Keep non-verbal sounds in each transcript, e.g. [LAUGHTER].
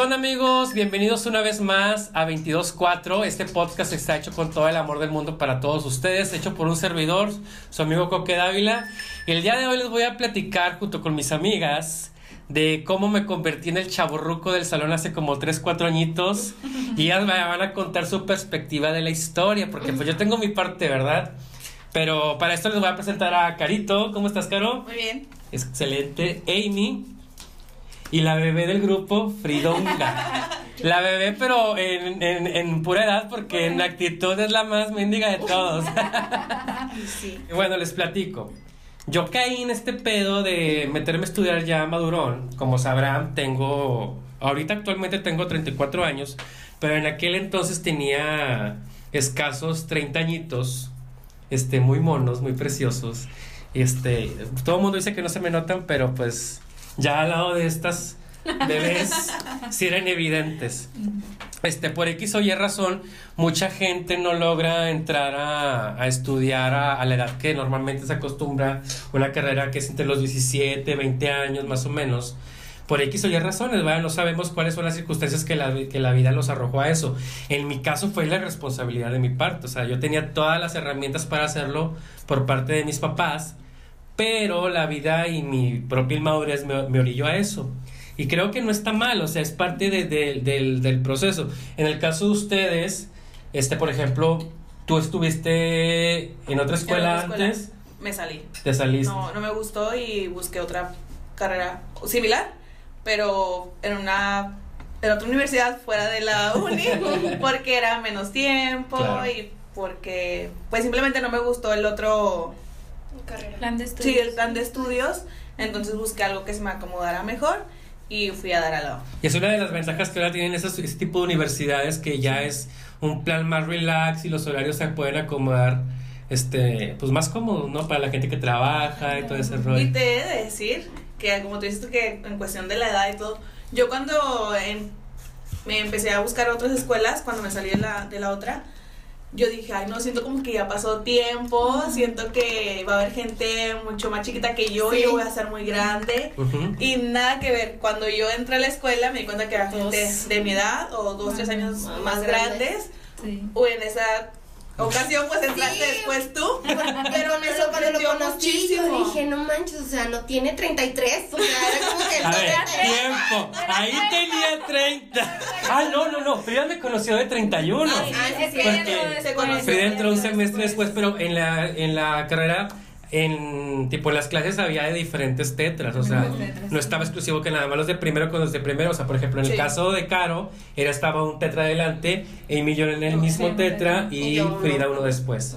¿qué onda amigos? Bienvenidos una vez más a 224. Este podcast está hecho con todo el amor del mundo para todos ustedes, hecho por un servidor, su amigo Coque Dávila. El día de hoy les voy a platicar junto con mis amigas de cómo me convertí en el chaborruco del salón hace como 3, 4 añitos y ellas me van a contar su perspectiva de la historia, porque pues yo tengo mi parte, ¿verdad? Pero para esto les voy a presentar a Carito. ¿Cómo estás, Caro? Muy bien. Excelente. Amy. Y la bebé del grupo, Fridonga. La bebé, pero en, en, en pura edad, porque en actitud es la más mendiga de todos. Sí. Bueno, les platico. Yo caí en este pedo de meterme a estudiar ya madurón. Como sabrán, tengo. Ahorita actualmente tengo 34 años, pero en aquel entonces tenía escasos 30 añitos. Este, muy monos, muy preciosos. Este, todo el mundo dice que no se me notan, pero pues ya al lado de estas bebés [LAUGHS] sí eran evidentes. Este, por X o Y razón, mucha gente no logra entrar a, a estudiar a, a la edad que normalmente se acostumbra, una carrera que es entre los 17, 20 años más o menos. Por X o Y razones, ¿verdad? No sabemos cuáles son las circunstancias que la, que la vida los arrojó a eso. En mi caso fue la responsabilidad de mi parte. O sea, yo tenía todas las herramientas para hacerlo por parte de mis papás, pero la vida y mi propia inmadurez me, me orilló a eso. Y creo que no está mal, o sea, es parte de- de- del, del proceso. En el caso de ustedes, este, por ejemplo, tú estuviste en otra escuela, En otra escuela. antes, Me salí. te saliste. No, no me gustó y busqué otra carrera similar, pero en una en otra universidad fuera de la [LAUGHS] uni porque era menos tiempo Claro. y porque pues simplemente no me gustó el otro Plan de estudios. sí, el plan de estudios, entonces busqué algo que se me acomodara mejor y fui a dar a la Y es una de las ventajas que ahora tienen esos, ese tipo de universidades que ya es un plan más relax y los horarios se pueden acomodar este pues más cómodos, ¿no? Para la gente que trabaja y todo ese rollo. Y te he de decir que, como tú dices, que en cuestión de la edad y todo, yo cuando en- me empecé a buscar otras escuelas, cuando me salí de la, de la otra, yo dije, ay, no, siento como que ya pasó tiempo, siento que va a haber gente mucho más chiquita que yo y yo voy a ser muy grande. Y nada que ver, cuando yo entré a la escuela me di cuenta que era gente de mi edad o dos, tres años Más más grandes. grandes. Sí. O en esa ocasión pues entraste Sí. después tú. [LAUGHS] Pero me sorprendió muchísimo. yo dije, no manches, o sea, no tiene 33, o sea, era como que [LAUGHS] A ver, todavía- tiempo. Ahí tenía 30. Ah, no, no, no. Frida me conoció de 31. Ah, sí, Porque se conoció. Frida entró un semestre después, pero en la, en la carrera, en tipo en las clases había de diferentes tetras, o sea, no estaba exclusivo que nada más los de primero con los de primero, o sea, por ejemplo, en el Sí. caso de Caro, era estaba un tetra adelante, Amy yo en el mismo tetra y. Frida uno después.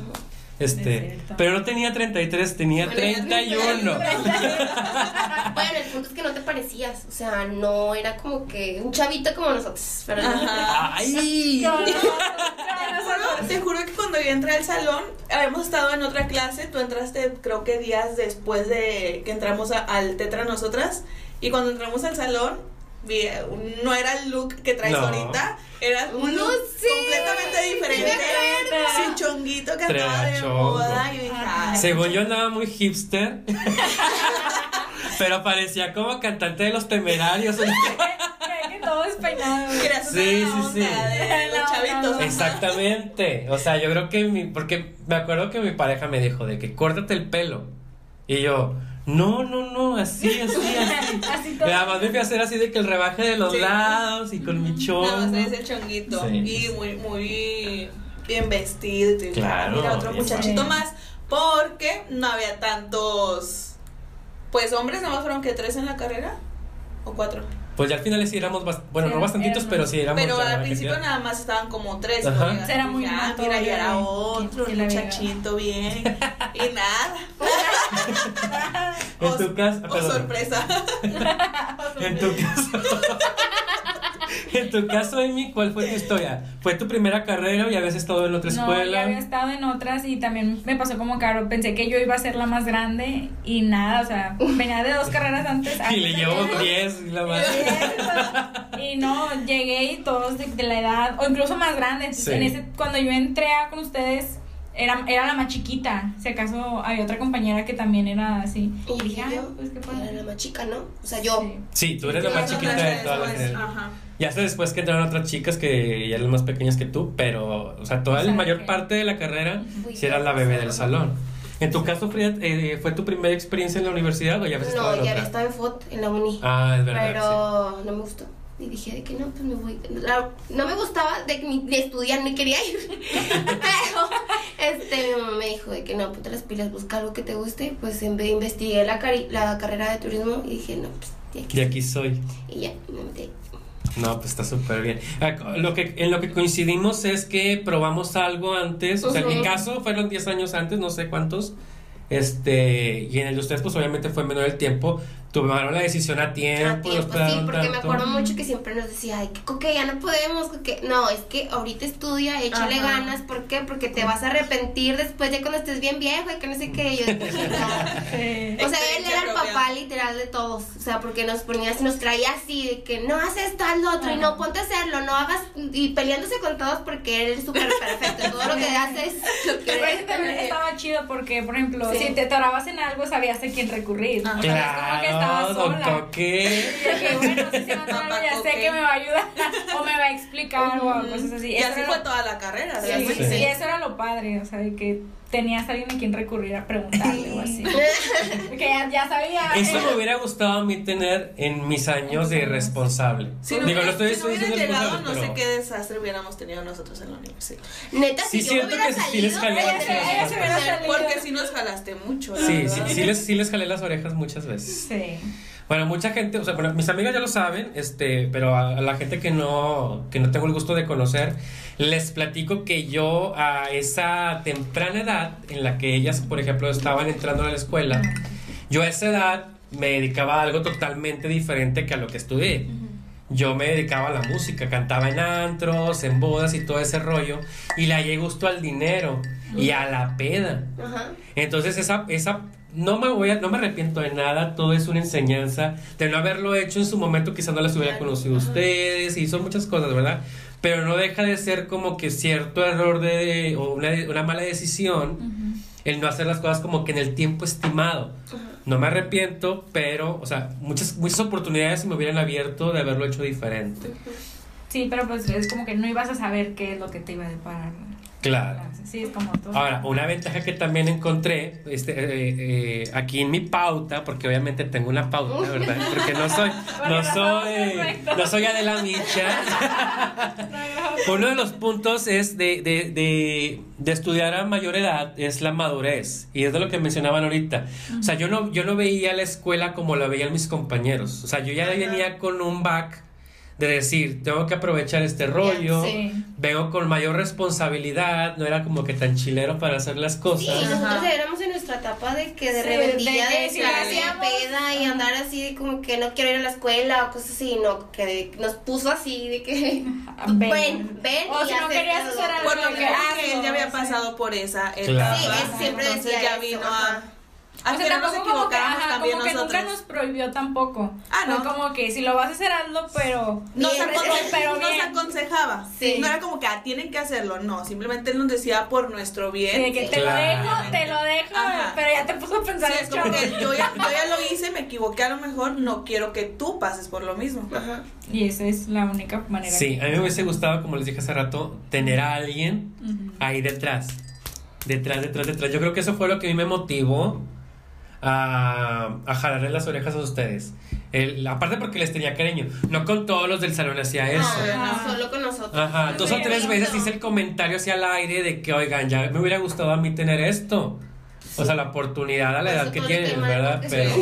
Es Este, pero no tenía 33, tenía Bueno, ya 31. [LAUGHS] Bueno, el punto es que no te parecías, o sea, no era como que un chavito como nosotros, pero. ¡Ay! [LAUGHS] Te juro que cuando yo entré al salón, habíamos estado en otra clase, tú entraste creo que días después de que entramos a- al Tetra nosotras, y cuando entramos al salón, no era el look que traes No. ahorita, era un No look completamente diferente, sin chonguito que andaba de chongo. moda, y dije, Según yo andaba muy hipster. [LAUGHS] Pero parecía como cantante de los temerarios. [LAUGHS] Todo despeinado. Sí, sí, sí. de La los onda. chavitos. Exactamente. O sea, yo creo que mi. Porque me acuerdo que mi pareja me dijo de que córtate el pelo. Y yo, no, no, no, así, así, [LAUGHS] así. Así Y todo. además me fui a hacer así de que el rebaje de los Sí. lados y con mi Nada más chongo. el chonguito Sí, y muy, muy bien vestido. Y Claro, Mira, otro muchachito más. Porque no había tantos. Pues hombres, nada más fueron que tres en la carrera. ¿O cuatro? Pues ya al final sí éramos, bast- bueno, Sí, no bastantitos, éramos- pero sí éramos. Pero al principio nada más estaban como tres. Ajá. Era muy ah, mira, ya era otro, muchachito bien. [LAUGHS] y nada. [LAUGHS] En O- tu caso, o sorpresa. [LAUGHS] [LAUGHS] En tu caso. [LAUGHS] en tu caso, Amy, ¿cuál fue tu historia? ¿Fue tu primera carrera o ya habías estado en otra No, escuela? ya había estado en otras y también me pasó como caro. Pensé que yo iba a ser la más grande y nada, o sea, venía de dos carreras antes. Y le llevo de- 10 la madre. Y no, llegué y todos de, de la edad, o incluso más grandes. Sí. En ese, cuando yo entré a- con ustedes, era, era la más chiquita. Si acaso había otra compañera que también era así. Y dije, ay, yo pues qué era padre. la más chica, ¿no? O sea, yo. Sí. Sí, tú eres la más Sí, chiquita de vez. generaciones. Ajá. Ya hasta después que entraron otras chicas que ya eran más pequeñas que tú, pero, o sea, toda O la sea, mayor que- parte de la carrera Fui sí era la bebé sí. del salón. En tu caso, Frida, eh, ¿fue tu primera experiencia en la universidad o ya habías estado No, en ya había estado en FOT, en la uni. Ah, es verdad. pero no me gustó. Y dije de que no, pues me voy. La- no me gustaba de, ni, de estudiar, ni quería ir. [LAUGHS] pero este, mi mamá me dijo de que no, ponte las pilas, busca algo que te guste. Pues en vez investigué la, cari- la carrera de turismo y dije, no, pues de aquí. De aquí soy. Y ya, me metí. No, pues está súper bien. Ah, Lo que, en lo que coincidimos es que probamos algo antes, o sea, en mi caso fueron 10 años antes, no sé cuántos, este, y en el de ustedes pues obviamente fue menor el tiempo, tomaron la decisión a tiempo, A tiempo, sí, porque me acuerdo mucho que siempre nos decía, ay, que coque, ya no podemos, que no, es que ahorita estudia, échale Ajá. ganas, ¿por qué? Porque te vas a arrepentir después ya cuando estés bien viejo y que no sé qué, yo. [LAUGHS] O sea, él era el propia. papá literal de todos. O sea, porque nos ponía así, nos traía así, de que no haces esto, lo otro, y no ponte a hacerlo, no hagas. Y peleándose con todos porque él es súper perfecto. Todo lo que haces [LAUGHS] lo Pero eso también estaba chido porque, por ejemplo, Sí. si te atorabas en algo, sabías a quién recurrir. Ajá. O sea, es como que estabas Claro, don sola. Coque. [LAUGHS] Y dije, bueno, si se me atora algo, ya sé que me va a ayudar [LAUGHS] o me va a explicar o cosas así. Y Eso así fue lo- toda la carrera, Sí, sí, eso era lo padre, o sea, de que tenías a alguien a quien recurrir a preguntarle o así. [LAUGHS] que ya, ya sabía. Eso eh, me hubiera gustado a mí tener en mis años de responsable. Si no, Digo, hubiera, no estoy, si no hubiera llegado, no sé qué desastre hubiéramos tenido nosotros en la universidad. Neta, Sí, si yo siento hubiera que sí les salido, jalé ella ella se hubiera orejas. salido. Porque sí nos jalaste mucho. Sí, sí, sí les, sí les jalé las orejas muchas veces. Sí. Bueno, mucha gente, o sea, bueno, mis amigas ya lo saben, este, pero a, a la gente que no, que no tengo el gusto de conocer, les platico que yo a esa temprana edad en la que ellas, por ejemplo, estaban entrando a la escuela, yo a esa edad me dedicaba a algo totalmente diferente que a lo que estudié. Yo me dedicaba a la música, cantaba en antros, en bodas y todo ese rollo, y le hallé gusto al dinero y a la peda. Entonces esa, esa no me voy a, no me arrepiento de nada, todo es una enseñanza, de no haberlo hecho en su momento quizás no las hubiera conocido ustedes y son muchas cosas, ¿verdad? Pero no deja de ser como que cierto error de, o una, una mala decisión el no hacer las cosas como que en el tiempo estimado. No me arrepiento, pero, o sea, muchas, muchas oportunidades se me hubieran abierto de haberlo hecho diferente. Sí, pero pues es como que no ibas a saber qué es lo que te iba a deparar. Claro. Sí, es como todo. Ahora, una ventaja que también encontré este, eh, eh, aquí en mi pauta, porque obviamente tengo una pauta, ¿verdad? Porque no soy, [LAUGHS] no soy, no soy Adela Micha. [LAUGHS] Uno de los puntos es de, de, de, de estudiar a mayor edad es la madurez. Y es de lo que mencionaban ahorita. O sea, yo no, yo no veía la escuela como la veían mis compañeros. O sea, yo ya venía con un back de decir, tengo que aprovechar este rollo. Sí. Vengo con mayor responsabilidad, no era como que tan chilero para hacer las Sí, cosas. nosotros Ajá. éramos en nuestra etapa de que de Sí, rebeldía, de que de, hacíamos- peda y andar así de como que no quiero ir a la escuela o cosas así, no, que nos puso así de que [LAUGHS] Ven. ven, ven O y si no querías hacer algo. Por lo que que él ya había sí. pasado por esa etapa. Claro. Sí, él siempre Entonces decía ya eso, vino ajá. A... O sea, nos como que, ajá, también como que nosotros. nunca nos prohibió tampoco. Ah, Fue no. como que si lo vas a hacer, hazlo, pero. Nos, Bien, [LAUGHS] pero nos bien. aconsejaba. Sí. No era como que ah, tienen que hacerlo, no. Simplemente él nos decía por nuestro bien. Sí, de que te Claro. lo dejo, te lo dejo, Ajá. pero ya te puso a pensar Sí, el es como chavo. que yo ya, yo ya lo [LAUGHS] hice, me equivoqué a lo mejor, no quiero que tú pases por lo mismo. Ajá. Y esa es la única manera. Sí, a mí me hubiese gustado, como les dije hace rato, tener a alguien ahí detrás. Detrás, detrás, detrás. Yo creo que eso fue lo que a mí me motivó a, a jalarle las orejas a ustedes. El- aparte porque les tenía cariño. No con todos los del salón hacía eso. No, no, solo con nosotros. Ajá, dos o tres veces hice el comentario hacia el aire de que, oigan, ya me hubiera gustado a mí tener esto. O sea, la oportunidad a la Por edad que tienen, ¿verdad? Pero. sí.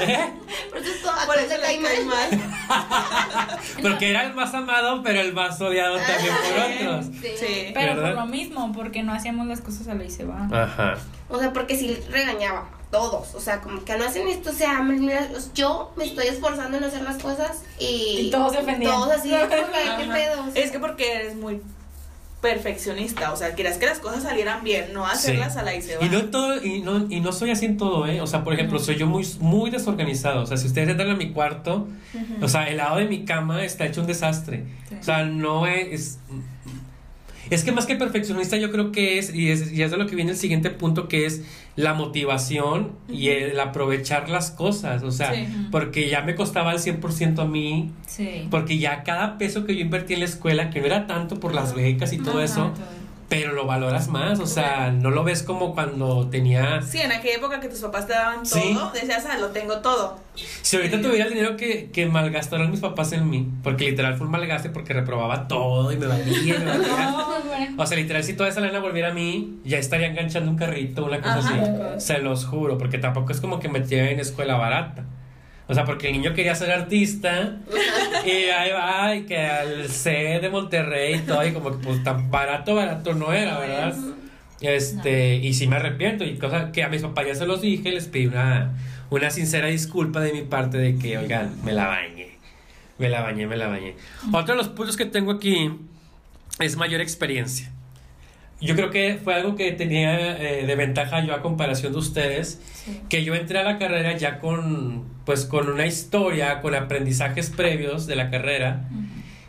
¿Eh? [LAUGHS] [LAUGHS] Por eso todo Por eso cae mal. mal. [LAUGHS] Porque era el más amado, pero el más odiado también por otros. Sí. Sí. Pero ¿verdad? por lo mismo, porque no hacíamos las cosas a la y se va. Ajá. O sea, porque sí regañaba todos. O sea, como que no hacen esto. O sea, mira, yo me estoy esforzando en hacer las cosas y. Y todos se ofendían. Todos así, ¿qué pedo? O sea, Es que porque eres muy perfeccionista, o sea, quieras que las cosas salieran bien, no hacerlas Sí. a la y se va. Y no todo, y no, y no soy así en todo, ¿eh? O sea, por ejemplo, soy yo muy, muy desorganizado. O sea, si ustedes entran a mi cuarto, o sea, el lado de mi cama está hecho un desastre. Sí. O sea, no es. Es que más que perfeccionista yo creo que es, y es, y es de lo que viene el siguiente punto, que es la motivación y el aprovechar las cosas, o sea, Sí. porque ya me costaba al 100% a mí, Sí. porque ya cada peso que yo invertí en la escuela, que no era tanto por las becas y todo Ajá, eso, todo. Pero lo valoras más, o sea, no lo ves como cuando tenía... Sí, en aquella época que tus papás te daban Sí. todo, decías, ah, lo tengo todo. Si ahorita tuviera el dinero que, que malgastaron mis papás en mí, porque literal fue un malgaste porque reprobaba todo y me valía, me [LAUGHS] valía. No. O sea, literal, si toda esa lana volviera a mí, ya estaría enganchando un carrito, una cosa Ajá. así. Se los juro, porque tampoco es como que me metía en escuela barata. O sea, porque el niño quería ser artista y ahí va, y que al C de Monterrey y todo, y como que pues tan barato, barato no era, ¿verdad? Este, y sí me arrepiento, y cosa que a mis papás ya se los dije, les pedí una, una sincera disculpa de mi parte de que, oigan, me la bañé, me la bañé, me la bañé. Otro de los puntos que tengo aquí es mayor experiencia. Yo creo que fue algo que tenía eh, de ventaja yo a comparación de ustedes, Sí. que yo entré a la carrera ya con, pues, con una historia, con aprendizajes previos de la carrera,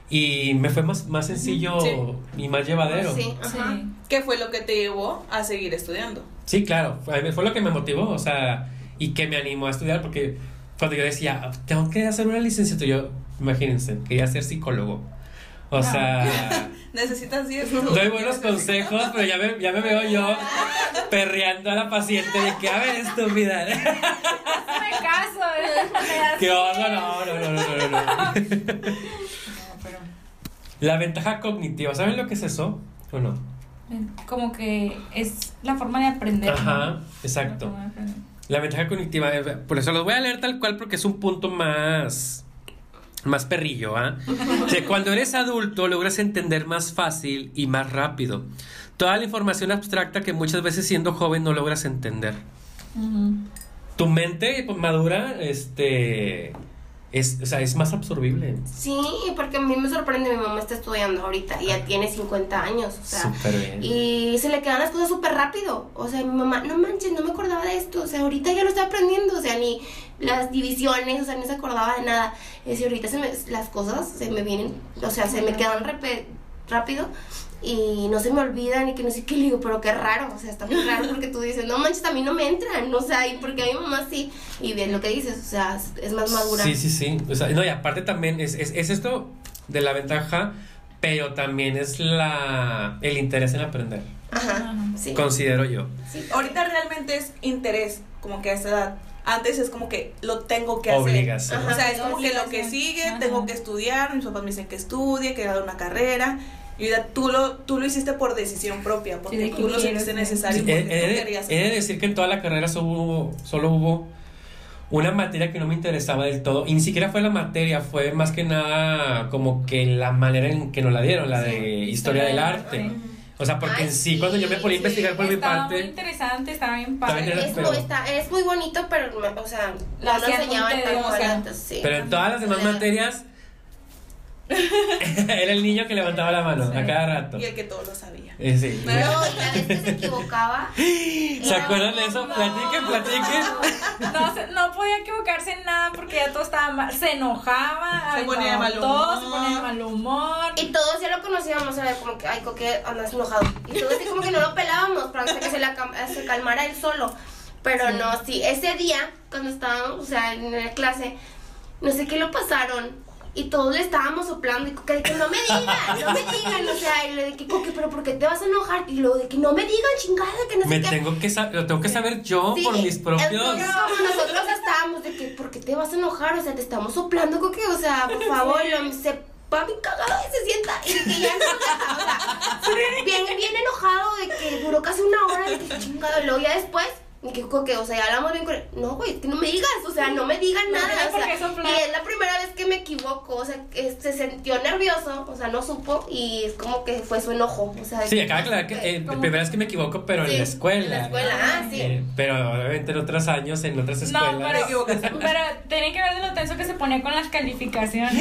y me fue más, más sencillo Sí. y más llevadero. Sí, Sí. ajá. ¿Qué fue lo que te llevó a seguir estudiando? Sí, claro, fue, fue lo que me motivó, o sea, y que me animó a estudiar, porque cuando yo decía, tengo que hacer una licenciatura, yo, imagínense, quería ser psicólogo. O No. sea, [LAUGHS] Necesitas 10 tú. doy buenos consejos, pero ya me, ya me veo yo [LAUGHS] perreando a la paciente de que, a ver, estúpida. [LAUGHS] ¿eh? [LAUGHS] ¿Qué onda? No, no, no, no, no, no. [LAUGHS] Pero La ventaja cognitiva, ¿saben lo que es eso? ¿O no? como que es la forma de aprender. Ajá, ¿no? exacto. La aprender. Ventaja cognitiva, eh, por eso los voy a leer tal cual porque es un punto más más perrillo, ¿ah? [LAUGHS] O sea, cuando eres adulto logras entender más fácil y más rápido. Toda la información abstracta que muchas veces siendo joven no logras entender. Ujú. Tu mente madura, este, es, o sea, es más absorbible. Sí, porque a mí me sorprende, mi mamá está estudiando ahorita y ya tiene 50 años, o sea, Súper bien. y se le quedan las cosas súper rápido. O sea, mi mamá, no manches, no me acordaba de esto. O sea, ahorita ya lo está aprendiendo. O sea, ni las divisiones, o sea, no se acordaba de nada. Es decir, ahorita se me, las cosas se me vienen, o sea, se me quedan rápido y no se me olvidan y que no sé qué le digo, pero qué raro. O sea, está muy raro porque tú dices, no manches, a mí no me entran. O sea, y porque a mi mamá sí. Y bien lo que dices, o sea, es- más madura. Sí, sí, sí. O sea, no, y aparte también es, es, es esto de la ventaja, pero también es la el interés en aprender. Ajá, Ajá. sí. Considero yo. sí. Ahorita realmente es interés, como que a esa edad. Antes es como que lo tengo que hacer. O sea, es como que lo que sigue, Ajá. tengo que estudiar, mis papás me dicen que estudie, que haga una carrera. Y tú lo, tú lo hiciste por decisión propia, porque Sí, tú lo sentiste necesario, He, porque he tú de- querías he de hacer. decir que en toda la carrera solo hubo, solo hubo una materia que no me interesaba del todo. Y ni siquiera fue la materia, fue más que nada como que la manera en que nos la dieron, la Sí, de historia del arte. O sea, porque Ay, en sí, cuando yo me ponía a sí, investigar por mi estaba muy parte, interesante, estaba bien padre. Es, pero- muy, está, es muy bonito, pero, o sea, Lo no lo enseñaban tan tedioso. barato, sí. pero en todas las demás materias, [LAUGHS] [LAUGHS] era el niño que levantaba la mano Sí. a cada rato. Y el que todo lo sabía. Eh, sí. No, y la vez que se equivocaba. [LAUGHS] ¿Se acuerdan de eso? Platiquen, platiquen. No, se- no podía equivocarse en nada porque ya todo estaba mal. Se enojaba, Se ponía de aventaba mal todo, humor. se ponía de mal humor. Y todos ya lo conocíamos, era como que, ay, Coque, andas enojado. Y todos así como que no lo pelábamos para que se, la se calmara él solo. Pero Sí. no, sí, ese día, cuando estábamos, o sea, en la clase, no sé qué lo pasaron. Y todos le estábamos soplando y Coque, de que no me digan, no me digan, o sea, y le de que Coque, pero ¿por qué te vas a enojar? Y luego de que no me digan, chingada, que no sé Me qué. tengo que saber, lo tengo que saber yo Sí, por mis propios. Entonces, como nosotros estábamos de que, ¿por qué te vas a enojar? O sea, te estamos soplando, Coque, o sea, por favor, lo- se va bien cagado y se sienta y de que ya no, o sea, [LAUGHS] bien, bien enojado de que duró casi una hora de que chingado, y luego ya después, y que, Coque, o sea, ya hablamos bien con él, no, güey, que no me digas, o sea, no me digan No nada, o por sea, y es la primera vez que me equivoco, o sea, que se sintió nervioso, o sea, no supo, y es como que fue su enojo, o sea, Sí, que- acaba de aclarar que eh, primera vez que me equivoco, pero en Sí, la escuela. en la escuela, ah, sí. Eh, pero obviamente en otros años, en otras escuelas. No, pero, [LAUGHS] pero tiene que ver de lo tenso que se ponía con las calificaciones.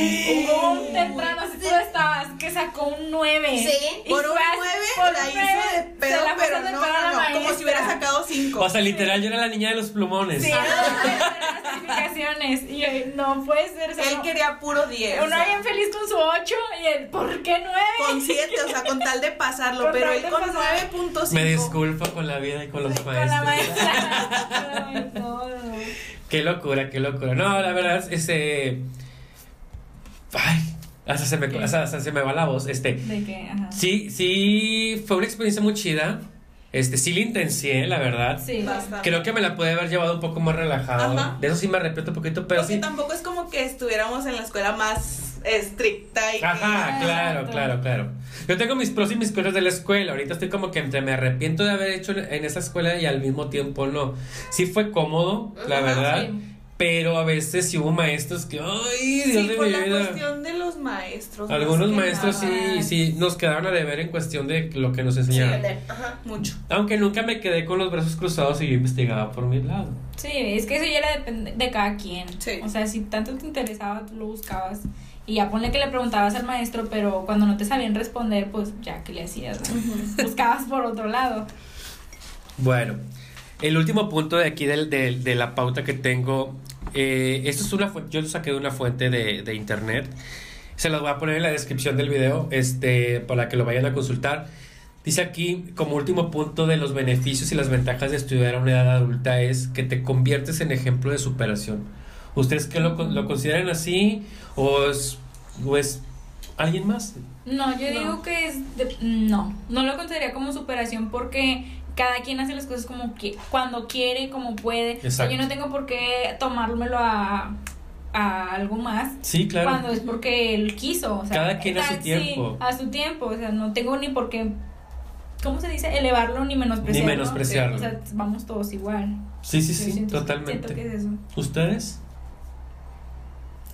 Hubo un temprano, si tú estabas, que sacó un 9. Sí. Por un 9 la hizo de pedo, pero no, no, no, como si hubiera sacado 5. O sea, literal, yo era la niña de los plumones. Sí. Y yo, no puede ser. o sea, Él no- quería puro 10. o Uno sea, bien feliz con su 8 y él, ¿por qué 9? con 7, o sea, con tal de pasarlo, Con pero él con pasar. 9.5. Me disculpo con la vida y con los Con la maestros. maestra. [LAUGHS] Qué locura, qué locura. No, la verdad, este. Ay, hasta se me, ¿Qué? hasta, hasta se me va la voz. Este. De que, ajá. Sí, sí, fue una experiencia muy chida. Este, sí la intencié, la verdad. Sí. Bastante. Creo que me la puede haber llevado un poco más relajado. Ajá. De eso sí me arrepiento un poquito, pero Porque sí. tampoco es como que estuviéramos en la escuela más estricta y que- Ajá, claro, claro, claro. Yo tengo mis pros y mis contras de la escuela. Ahorita estoy como que entre me arrepiento de haber hecho en esa escuela y al mismo tiempo no. Sí fue cómodo, la Ajá, verdad. sí. Pero a veces sí hubo maestros que, ay, Dios Sí, de por mi la vida. cuestión de los maestros. Algunos que maestros sí, nada. sí nos quedaron a deber en cuestión de lo que nos Sí, enseñaron. Ajá. Mucho. Aunque nunca me quedé con los brazos cruzados y yo investigaba por mi lado. Sí, es que eso ya era depende de cada quien. Sí. O sea, si tanto te interesaba, tú lo buscabas. Y ya ponle que le preguntabas al maestro, pero cuando no te sabían responder, pues ya, ¿qué le hacías? no? [LAUGHS] Buscabas por otro lado. Bueno, el último punto de aquí del, del- de la pauta que tengo, eh, esto es una fuente, yo lo saqué de una fuente de, de internet, se las voy a poner en la descripción del video, este, para que lo vayan a consultar. Dice aquí, como último punto de los beneficios y las ventajas de estudiar a una edad adulta es que te conviertes en ejemplo de superación. ¿Ustedes qué lo, lo consideran así o es, o es alguien más? No, yo No. digo que es. de- no, no lo consideraría como superación porque cada quien hace las cosas como que cuando quiere, como puede. Exacto. yo no tengo por qué tomármelo a, a algo más. Sí, claro. Cuando es porque él quiso. O sea, Cada quien a su sí, tiempo. a su tiempo. O sea, no tengo ni por qué. ¿Cómo se dice? Elevarlo ni menospreciarlo. Ni menospreciarlo. O sea, vamos todos igual. Sí, sí, Yo sí, siento- totalmente. siento que es eso. ¿Ustedes?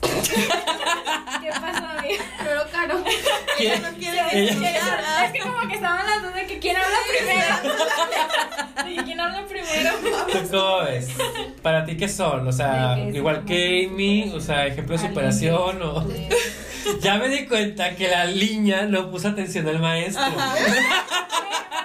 [LAUGHS] ¿Qué pasó, amiga? [LAUGHS] Pero caro. [LAUGHS] Ella no quiere. Es que como que estaban las dos de que quién habla primero. [LAUGHS] Y quién habla primero. ¿Tú cómo ves? ¿Para ti qué son? O sea, igual que Amy, o sea, ejemplo de superación o... Ya me di cuenta que la niña no puso atención al maestro. ¿Por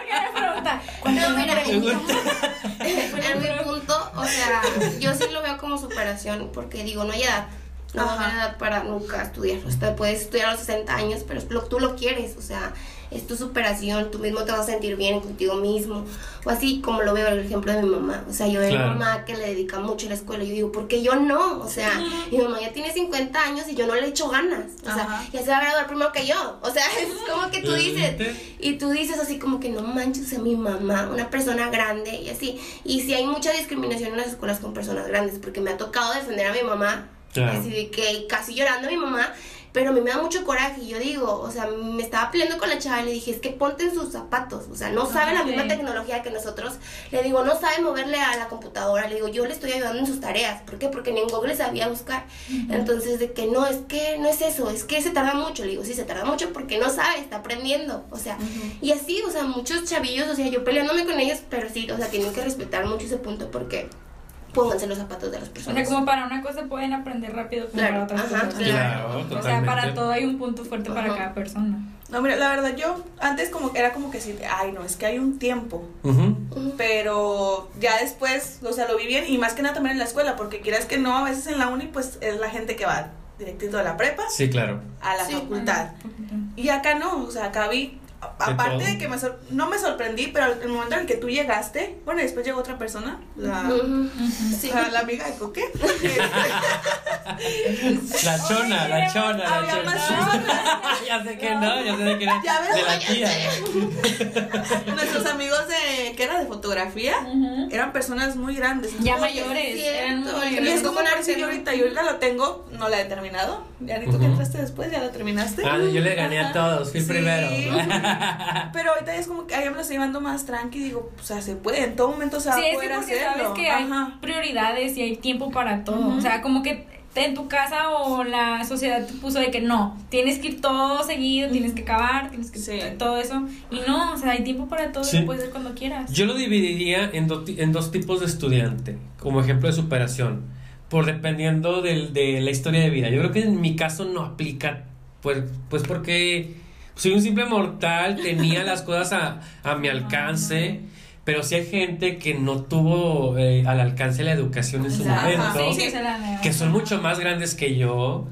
qué me pregunta? No, mira, en mi punto, o sea, yo sí lo veo como superación porque digo, no hay edad. No Ajá. hay edad para nunca estudiar. O sea, puedes estudiar a los 60 años, pero lo- tú lo quieres. O sea, es tu superación. Tú mismo te vas a sentir bien contigo mismo. O así como lo veo el ejemplo de mi mamá. O sea, yo veo Claro. a mi mamá que le dedica mucho a la escuela. Yo digo, ¿por qué yo no? O sea, mi mamá ya tiene 50 años y yo no le echo ganas. O sea, Ajá. ya se va a graduar primero que yo. O sea, [LAUGHS] es como que tú dices, y tú dices así como que no manches, o sea, mi mamá, una persona grande y así. Y sí hay mucha discriminación en las escuelas con personas grandes, porque me ha tocado defender a mi mamá, Claro. así de que casi llorando a mi mamá, pero a mí me da mucho coraje. Y yo digo, o sea, me estaba peleando con la chava y le dije, es que ponte en sus zapatos, o sea, no sabe la misma tecnología que nosotros. Le digo, no sabe moverle a la computadora. Le digo, yo le estoy ayudando en sus tareas. ¿Por qué? Porque ni en Google sabía buscar. Entonces, de que no, es que no es eso, es que se tarda mucho. Le digo, sí, se tarda mucho porque no sabe, está aprendiendo. O sea, y así, o sea, muchos chavillos, o sea, yo peleándome con ellos, pero sí, o sea, tienen que respetar mucho ese punto porque pónganse los zapatos de las O sea, personas. como para una cosa pueden aprender rápido como Claro, para otras ajá, cosas. Claro, O sea, para todo hay un punto fuerte para cada persona. No, mira, la verdad, yo antes como que era como que sí, ay, no, es que hay un tiempo. Pero ya después, o sea, lo vi bien y más que nada también en la escuela, porque quieras que no, a veces en la uni, pues es la gente que va directito de la prepa Sí, claro. a la Sí. facultad. Y acá no, o sea, acá vi, De aparte todo. de que me sor- no me sorprendí, pero el momento en el que tú llegaste, bueno, y después llegó otra persona, la. Sí. la, la amiga de Coque. [LAUGHS] La chona, la chona, la Había chona. más [LAUGHS] ya sé que no, ya sé de que era Ya ves, de la tía. [LAUGHS] Nuestros amigos de, que era de fotografía, eran personas muy grandes. Ya mayores, cierto. eran muy Y es como ¿no? ahorita, yo lo tengo, no la he terminado. Ya ni tú que Ujú. entraste después, ya la terminaste. Ah, yo le gané a todos, fui Sí. primero. [LAUGHS] Pero ahorita es como que ahí me lo estoy llevando más tranqui, digo, o sea, se puede, en todo momento se va Sí, a es que poder porque hacerlo. sabes que hay Ajá. prioridades y hay tiempo para todo. Ujú. O sea, como que en tu casa o la sociedad te puso de que no, tienes que ir todo seguido, tienes que acabar, tienes que Sí. todo eso. Y no, o sea, hay tiempo para todo, Sí. y lo puedes hacer cuando quieras. Yo lo dividiría en, do- en dos tipos de estudiante, como ejemplo de superación, por dependiendo del- de la historia de vida. Yo creo que en mi caso no aplica, pues, pues porque soy un simple mortal, tenía las cosas a, a mi alcance, pero sí hay gente que no tuvo eh, al alcance la educación en su Exacto. momento, Sí, que son mucho más grandes que yo,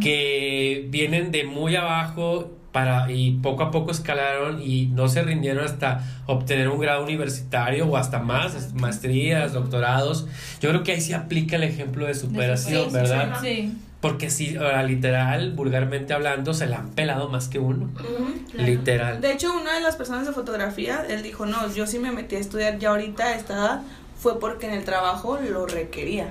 que vienen de muy abajo para y poco a poco escalaron y no se rindieron hasta obtener un grado universitario o hasta más, maestrías, doctorados. Yo creo que ahí sí aplica el ejemplo de superación, ¿verdad? Sí. Porque sí, ahora, literal, vulgarmente hablando, se la han pelado más que uno. Claro. Literal. De hecho, una de las personas de fotografía, él dijo, no, yo sí me metí a estudiar ya ahorita a esta edad, fue porque en el trabajo lo requería.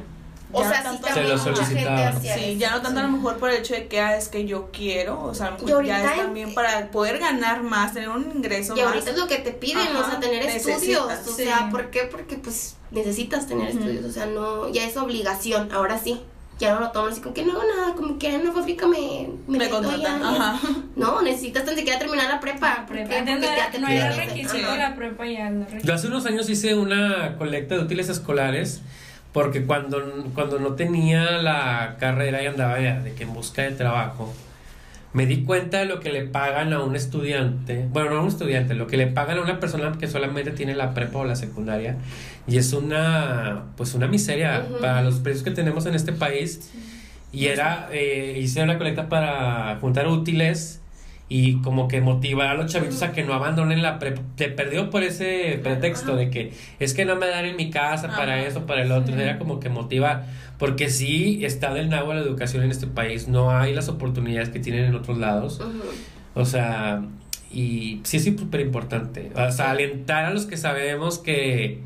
O Ya sea, sí tanto- Se también lo mucha gente Sí, eso. ya no tanto a lo mejor por el hecho de que ah, es que yo quiero, o sea, Y ahorita ya es también para poder ganar más, tener un ingreso Y más. ahorita es lo que te piden, Ajá, o sea, tener estudios. O sí. sea, ¿por qué? Porque pues necesitas tener estudios, o sea, no, ya es obligación, ahora sí. Ya no lo toman así como que no hago nada, como que en una fábrica me, me meto contratan. Ajá. [LAUGHS] No, necesitas tan siquiera terminar la prepa. ¿por qué? Prepa. Porque Antes ya te no era requisito la prepa ya lo Yo hace unos años hice una colecta de útiles escolares porque cuando, cuando no tenía la carrera y andaba ya de que en busca de trabajo, me di cuenta de lo que le pagan a un estudiante, bueno, no a un estudiante, lo que le pagan a una persona que solamente tiene la prepa o la secundaria y es una, pues una miseria Ujú. para los precios que tenemos en este país y era, eh, hice una colecta para juntar útiles y como que motivar a los chavitos a que no abandonen la prepa. Te perdió por ese pretexto de que es que no me dan en mi casa para eso, para el otro. Sí. Era como que motiva, porque sí está del nabo la educación en este país. No hay las oportunidades que tienen en otros lados. O sea, y sí es súper importante. O sea, alentar a los que sabemos que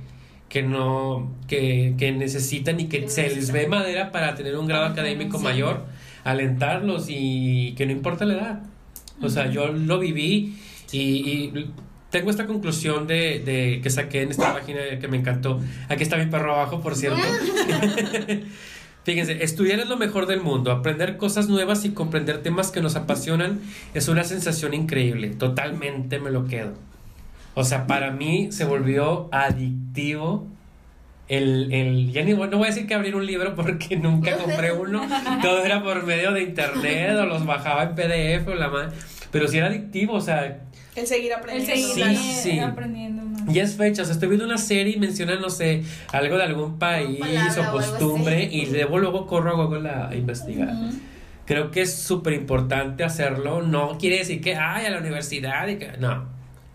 que no que, que necesitan y que Que se les ve madera para tener un grado académico sí. mayor alentarlos y que no importa la edad o sea yo lo viví y, y tengo esta conclusión de, de que saqué en esta página que me encantó aquí está mi perro abajo por cierto [LAUGHS] Fíjense, estudiar es lo mejor del mundo. Aprender cosas nuevas y comprender temas que nos apasionan es una sensación increíble. Totalmente me lo quedo. O sea, para mí se volvió adictivo el, el ya ni, no voy a decir que abrir un libro porque [LAUGHS] nunca compré uno. [LAUGHS] Todo era por medio de internet o los bajaba en PDF o la madre. Pero sí era adictivo, o sea, El seguir El aprendiendo. seguir Sí, sí. aprendiendo y es fecha, o sea, estoy viendo una serie y menciona, no sé, algo de algún país palabra o o costumbre así. y luego, luego corro a Google a investigar. Ujú. Creo que es súper importante hacerlo. No quiere decir que, ay, a la universidad y que... No,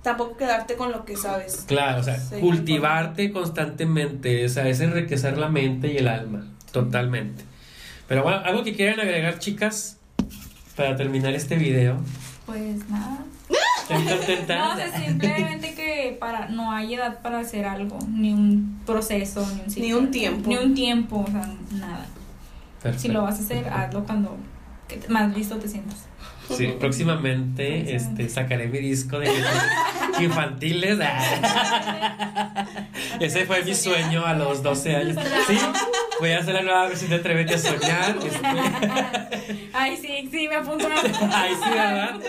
Tampoco quedarte con lo que sabes. claro, o sea, Sí, cultivarte constantemente, o sea, es enriquecer la mente y el alma, totalmente. Pero bueno, algo que quieran agregar, chicas, para terminar este video. Pues nada. No, o sea, simplemente que para no hay edad para hacer algo, ni un proceso, ni un ciclo, un tiempo. Ni un tiempo, o sea, nada. Si Perfecto. lo vas a hacer, hazlo cuando que te- más listo te sientas. Sí, próximamente este, sacaré mi disco de [LAUGHS] infantiles. [LAUGHS] Ese fue mi sueño a los 12 años. Sí, voy a hacer la nueva versión de Atrévete a Soñar. [LAUGHS] este. Ay, sí, sí, me apunto Ay, sí, ¿verdad?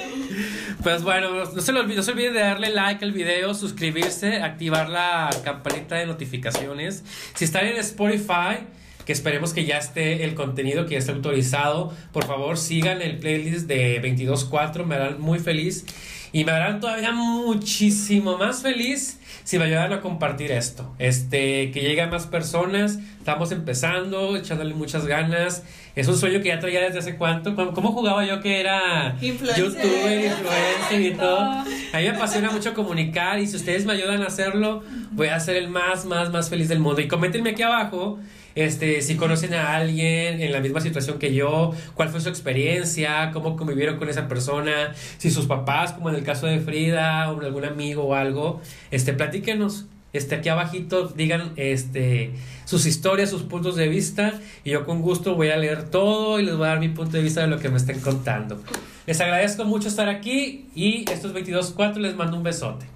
Pues bueno, no se, lo olvide, no se olviden de darle like al video, suscribirse, activar la campanita de notificaciones. Si están en Spotify, que esperemos que ya esté el contenido, que ya esté autorizado, por favor sigan el playlist de 22.4, me harán muy feliz. Y me harán todavía muchísimo más feliz si me ayudan a compartir esto. Este, que llegue a más personas. Estamos empezando, echándole muchas ganas. Es un sueño que ya traía desde hace cuánto. ¿Cómo, jugaba yo que era Influencer. youtuber, influencer y todo? A mí me apasiona mucho comunicar y si ustedes me ayudan a hacerlo, voy a ser el más, más, más feliz del mundo. Y coméntenme aquí abajo este, si conocen a alguien en la misma situación que yo, cuál fue su experiencia, cómo convivieron con esa persona, si sus papás, como en el caso de Frida, o algún amigo o algo, este, platíquenos. Este, aquí abajito digan este, sus historias, sus puntos de vista y yo con gusto voy a leer todo y les voy a dar mi punto de vista de lo que me estén contando. Les agradezco mucho estar aquí y estos 22.4 les mando un besote.